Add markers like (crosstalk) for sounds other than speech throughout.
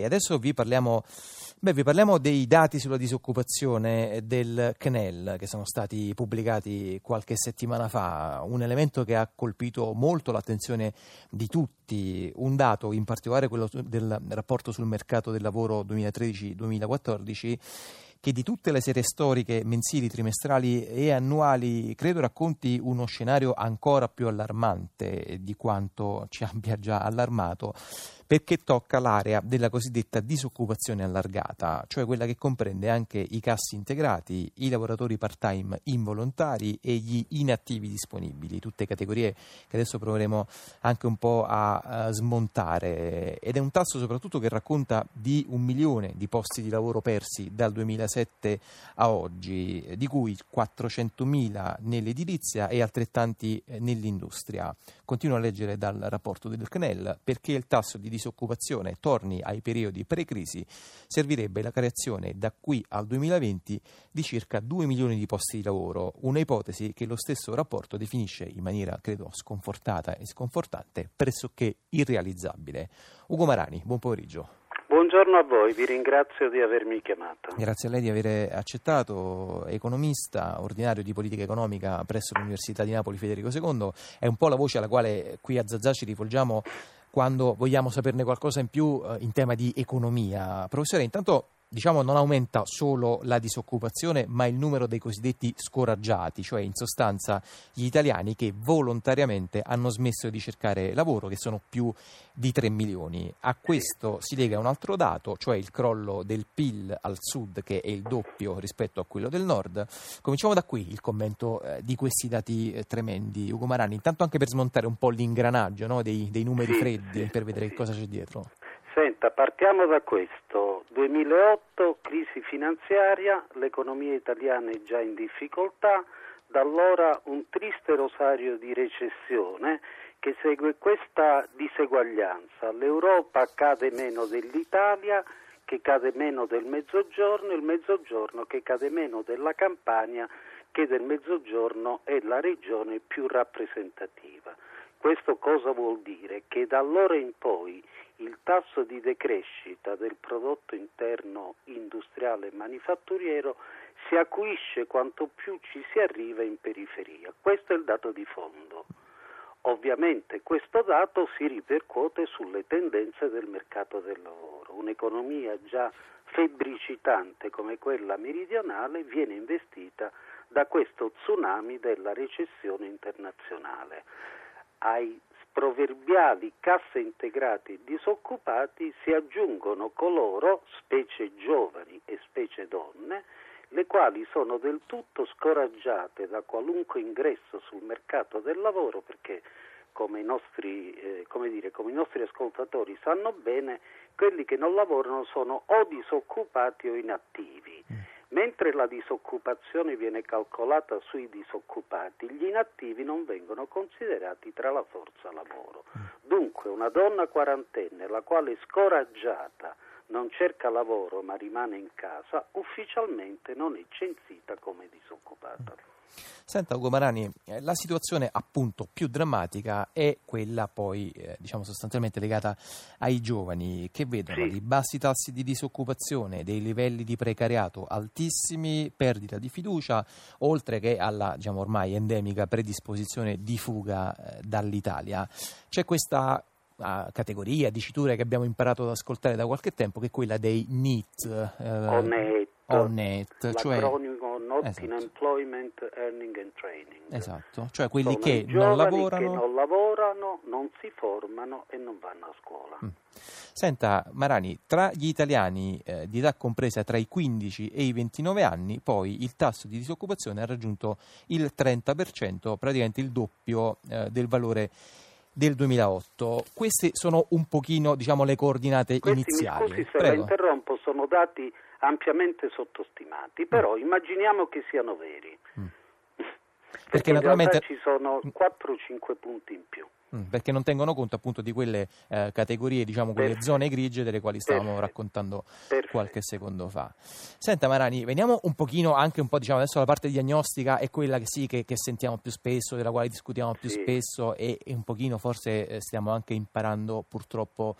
E adesso vi parliamo, beh, vi parliamo, dei dati sulla disoccupazione del CNEL che sono stati pubblicati qualche settimana fa, un elemento che ha colpito molto l'attenzione di tutti, un dato in particolare quello del rapporto sul mercato del lavoro 2013-2014 che di tutte le serie storiche mensili, trimestrali e annuali credo racconti uno scenario ancora più allarmante di quanto ci abbia già allarmato perché tocca l'area della cosiddetta disoccupazione allargata, cioè quella che comprende anche i cassi integrati, i lavoratori part-time involontari e gli inattivi disponibili, tutte categorie che adesso proveremo anche un po' a, a smontare ed è un tasso soprattutto che racconta di un milione di posti di lavoro persi dal 2007 a oggi, di cui 400.000 nell'edilizia e altrettanti nell'industria. Continuo a leggere dal rapporto del CNEL perché il tasso di disoccupazione torni ai periodi pre-crisi, servirebbe la creazione da qui al 2020 di circa 2 milioni di posti di lavoro, una ipotesi che lo stesso rapporto definisce in maniera, credo, sconfortata e sconfortante, pressoché irrealizzabile. Ugo Marani, buon pomeriggio. Buongiorno a voi, vi ringrazio di avermi chiamato. Grazie a lei di aver accettato, economista, ordinario di politica economica presso l'Università di Napoli Federico II, è un po' la voce alla quale qui a Zazà ci rivolgiamo quando vogliamo saperne qualcosa in più eh, in tema di economia. Professore, intanto diciamo, non aumenta solo la disoccupazione, ma il numero dei cosiddetti scoraggiati, cioè in sostanza gli italiani che volontariamente hanno smesso di cercare lavoro, che sono più di 3 milioni. A questo si lega un altro dato, cioè il crollo del PIL al sud, che è il doppio rispetto a quello del nord. Cominciamo da qui il commento eh, di questi dati eh, tremendi. Ugo Marani, intanto anche per smontare un po' l'ingranaggio no, dei, dei, numeri freddi, per vedere cosa c'è dietro. Senta, partiamo da questo. 2008, crisi finanziaria, l'economia italiana è già in difficoltà, da allora un triste rosario di recessione che segue questa diseguaglianza. L'Europa cade meno dell'Italia, che cade meno del Mezzogiorno, il Mezzogiorno che cade meno della Campania, che del Mezzogiorno è la regione più rappresentativa. Questo cosa vuol dire? Che da allora in poi il tasso di decrescita del prodotto interno industriale e manifatturiero si acuisce quanto più ci si arriva in periferia. Questo è il dato di fondo. Ovviamente questo dato si ripercuote sulle tendenze del mercato del lavoro. Un'economia già febbricitante come quella meridionale viene investita da questo tsunami della recessione internazionale. Ai proverbiali casse integrati disoccupati si aggiungono coloro, specie giovani e specie donne, le quali sono del tutto scoraggiate da qualunque ingresso sul mercato del lavoro perché come i nostri, eh, come dire, come i nostri ascoltatori sanno bene, quelli che non lavorano sono o disoccupati o inattivi. Mentre la disoccupazione viene calcolata sui disoccupati, gli inattivi non vengono considerati tra la forza lavoro. Mm. Dunque una donna quarantenne, la quale scoraggiata non cerca lavoro ma rimane in casa, ufficialmente non è censita come disoccupata. Senta Ugo Marani, eh, la situazione appunto più drammatica è quella poi eh, diciamo sostanzialmente legata ai giovani che vedono sì. i bassi tassi di disoccupazione, dei livelli di precariato altissimi, perdita di fiducia, oltre che alla diciamo ormai endemica predisposizione di fuga eh, dall'Italia. C'è questa categoria, dicitura che abbiamo imparato ad ascoltare da qualche tempo, che è quella dei NEET. Eh, ONET. ONET, cioè not esatto. in employment, earning and training. Esatto, cioè quelli Sono che non lavorano... che non lavorano, non si formano e non vanno a scuola. Mm. Senta Marani, tra gli italiani eh, di età compresa tra i 15 e i 29 anni, poi il tasso di disoccupazione ha raggiunto il 30%, praticamente il doppio eh, del valore del 2008. Queste sono un pochino diciamo, le coordinate Questi, iniziali. Mi scusi se Prego. la interrompo, sono dati ampiamente sottostimati, però mm. immaginiamo che siano veri. Mm. Perché, perché naturalmente ci sono 4-5 punti in più. Mm, perché non tengono conto appunto di quelle eh, categorie, diciamo quelle Perfetto. zone grigie delle quali stavamo Perfetto. raccontando Perfetto. qualche secondo fa. Senta Marani, veniamo un pochino anche un po' diciamo adesso la parte diagnostica è quella che sì che, che sentiamo più spesso, della quale discutiamo più sì. spesso e, e, un pochino forse eh, stiamo anche imparando purtroppo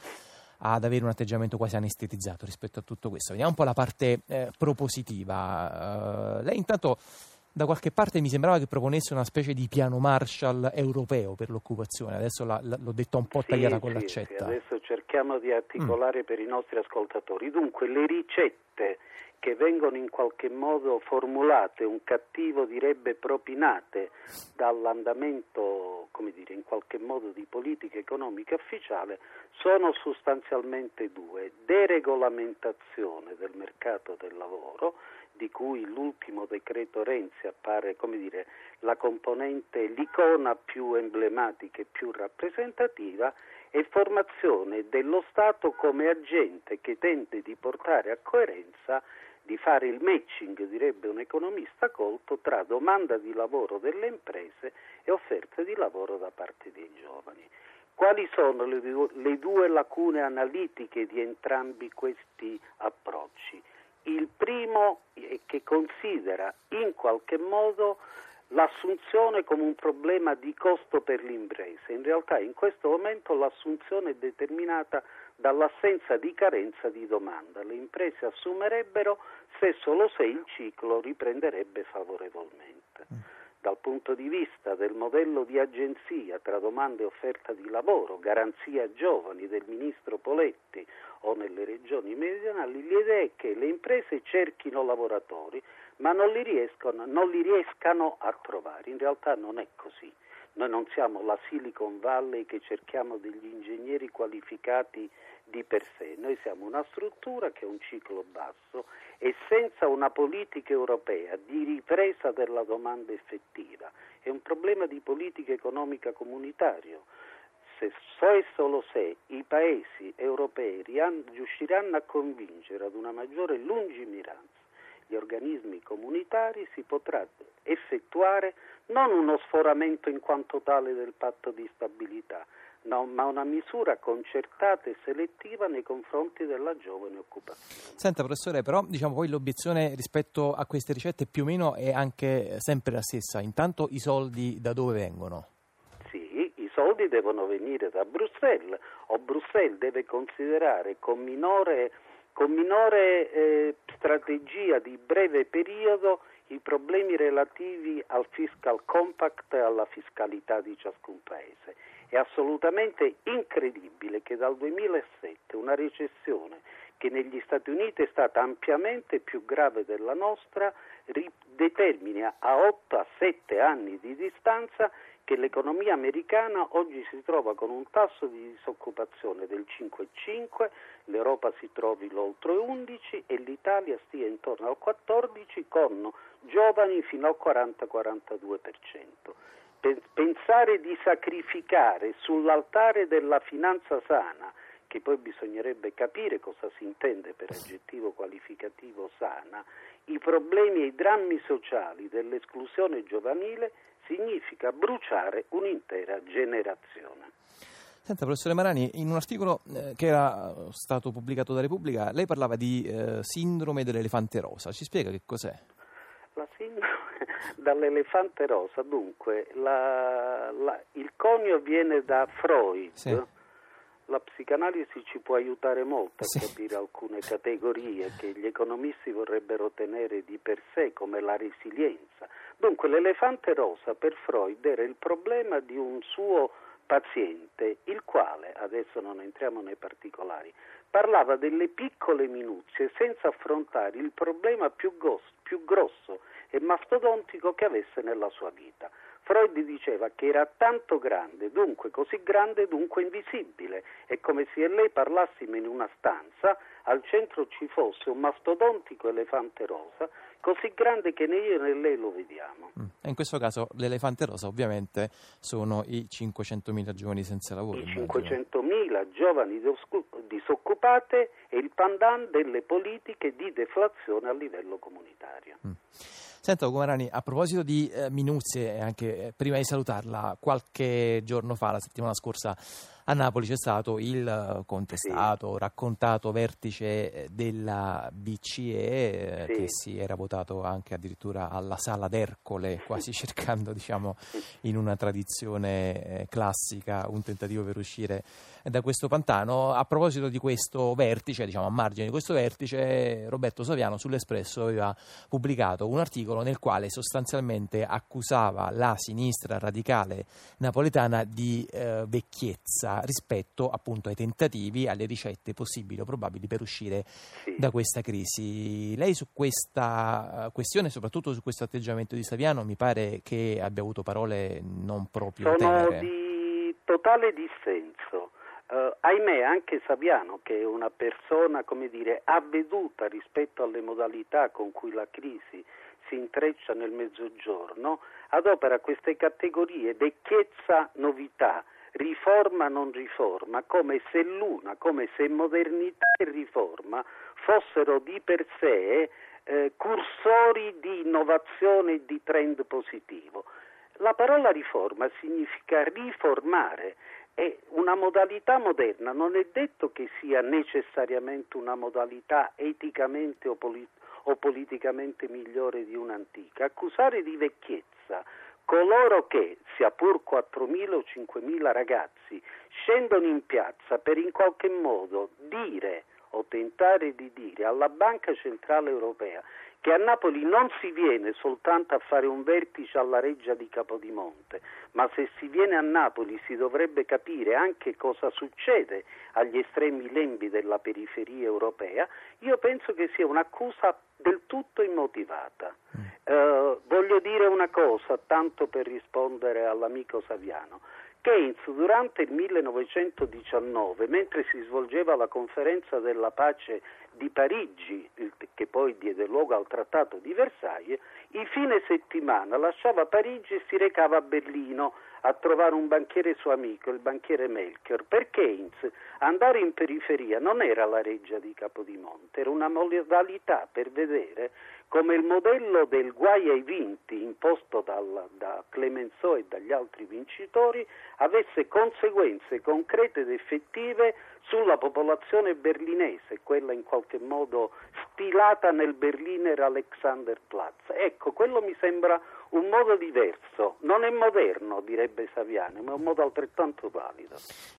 ad avere un atteggiamento quasi anestetizzato rispetto a tutto questo. Vediamo un po' la parte eh, propositiva. Uh, lei intanto da qualche parte mi sembrava che proponesse una specie di piano Marshall europeo per l'occupazione, adesso la, la, l'ho detto un po' tagliata sì, con sì, l'accetta. Sì, adesso cerchiamo di articolare mm. per i nostri ascoltatori. Dunque, le ricette che vengono in qualche modo formulate, un cattivo direbbe propinate dall'andamento, come dire, in qualche modo di politica economica ufficiale, sono sostanzialmente due. Deregolamentazione del mercato del lavoro, di cui l'ultimo decreto Renzi appare dire, la componente, l'icona più emblematica e più rappresentativa, e formazione dello Stato come agente che tende di portare a coerenza di fare il matching, direbbe un economista colto, tra domanda di lavoro delle imprese e offerta di lavoro da parte dei giovani. Quali sono le due lacune analitiche di entrambi questi approcci? Il primo è che considera in qualche modo l'assunzione come un problema di costo per l'impresa. In realtà in questo momento l'assunzione è determinata dall'assenza di carenza di domanda. Le imprese assumerebbero se solo se il ciclo riprenderebbe favorevolmente. Dal punto di vista del modello di agenzia tra domanda e offerta di lavoro, garanzia giovani del ministro Poletti o nelle regioni meridionali, l'idea è che le imprese cerchino lavoratori ma non li, riescono, non li riescano a trovare. In realtà non è così. Noi non siamo la Silicon Valley che cerchiamo degli ingegneri qualificati di per sé, noi siamo una struttura che ha un ciclo basso e senza una politica europea di ripresa della domanda effettiva è un problema di politica economica comunitario. Se so e solo se i paesi europei riusciranno a convincere ad una maggiore lungimiranza gli organismi comunitari si potrà effettuare non uno sforamento in quanto tale del patto di stabilità, no, ma una misura concertata e selettiva nei confronti della giovane occupazione. Senta professore, però diciamo poi l'obiezione rispetto a queste ricette più o meno è anche sempre la stessa. Intanto i soldi da dove vengono? Sì, i soldi devono venire da Bruxelles o Bruxelles deve considerare con minore con minore eh, strategia di breve periodo i problemi relativi al fiscal compact e alla fiscalità di ciascun paese. È assolutamente incredibile che dal 2007 una recessione che negli Stati Uniti è stata ampiamente più grave della nostra determini a 8 a 7 anni di distanza che l'economia americana oggi si trova con un tasso di disoccupazione del 5,5, l'Europa si trovi l'oltre 11 e l'Italia stia intorno al 14 con giovani fino al 40-42%. Pensare di sacrificare sull'altare della finanza sana, che poi bisognerebbe capire cosa si intende per aggettivo qualificativo sana, i problemi e i drammi sociali dell'esclusione giovanile significa bruciare un'intera generazione. Senta, professore Marani, in un articolo eh, che era stato pubblicato da Repubblica, lei parlava di eh, sindrome dell'elefante rosa. Ci spiega che cos'è? La sindrome (laughs) dall'elefante rosa, dunque, la, la, il conio viene da Freud. Sì. La psicanalisi ci può aiutare molto a sì. capire alcune categorie che gli economisti vorrebbero tenere di per sé, come la resilienza Dunque l'elefante rosa per Freud era il problema di un suo paziente, il quale, adesso non entriamo nei particolari, parlava delle piccole minuzie senza affrontare il problema più, gos- più grosso e mastodontico che avesse nella sua vita. Freud diceva che era tanto grande, dunque così grande, dunque invisibile. È come se lei parlassimo in una stanza, al centro ci fosse un mastodontico elefante rosa, così grande che né io né lei lo vediamo. Mm. E in questo caso l'elefante rosa ovviamente sono i 500.000 giovani senza lavoro. I 500.000 giovani disoccupate e il pandan delle politiche di deflazione a livello comunitario. Mm. Senta Gumarani, a proposito di eh, minuzie, anche eh, prima di salutarla, qualche giorno fa, la settimana scorsa, a Napoli c'è stato il contestato, sì. raccontato vertice della BCE sì. che si era votato anche addirittura alla sala d'Ercole, (laughs) quasi cercando diciamo in una tradizione classica un tentativo per uscire da questo pantano. A proposito di questo vertice, diciamo a margine di questo vertice, Roberto Saviano sull'Espresso aveva pubblicato un articolo nel quale sostanzialmente accusava la sinistra radicale napoletana di eh, vecchiezza rispetto appunto ai tentativi, alle ricette possibili o probabili per uscire sì. da questa crisi. Lei su questa eh, questione, soprattutto su questo atteggiamento di Saviano, mi pare che abbia avuto parole non proprio Sono tenere. di totale dissenso. Uh, ahimè anche Saviano, che è una persona come dire, avveduta rispetto alle modalità con cui la crisi si intreccia nel mezzogiorno, adopera queste categorie vecchiezza, novità, riforma, non riforma, come se l'una, come se modernità e riforma fossero di per sé eh, cursori di innovazione e di trend positivo. La parola riforma significa riformare e una modalità moderna non è detto che sia necessariamente una modalità eticamente o, polit- o politicamente migliore di un'antica. Accusare di vecchiezza coloro che, sia pur 4.000 o 5.000 ragazzi, scendono in piazza per in qualche modo dire o tentare di dire alla Banca Centrale Europea che a Napoli non si viene soltanto a fare un vertice alla reggia di Capodimonte, ma se si viene a Napoli si dovrebbe capire anche cosa succede agli estremi lembi della periferia europea, io penso che sia un'accusa del tutto immotivata. Uh, voglio dire una cosa, tanto per rispondere all'amico Saviano. Keynes durante il 1919, mentre si svolgeva la conferenza della pace di Parigi, che poi diede luogo al trattato di Versailles, il fine settimana lasciava Parigi e si recava a Berlino a trovare un banchiere suo amico, il banchiere Melchior. Per Keynes andare in periferia non era la reggia di Capodimonte, era una modalità per vedere come il modello del guai ai vinti imposto dal, da Clemenceau e dagli altri vincitori avesse conseguenze concrete ed effettive sulla popolazione berlinese, quella in qualche modo stilata nel Berliner Alexanderplatz. Ecco, quello mi sembra un modo diverso, non è moderno, direbbe Saviano, ma è un modo altrettanto valido.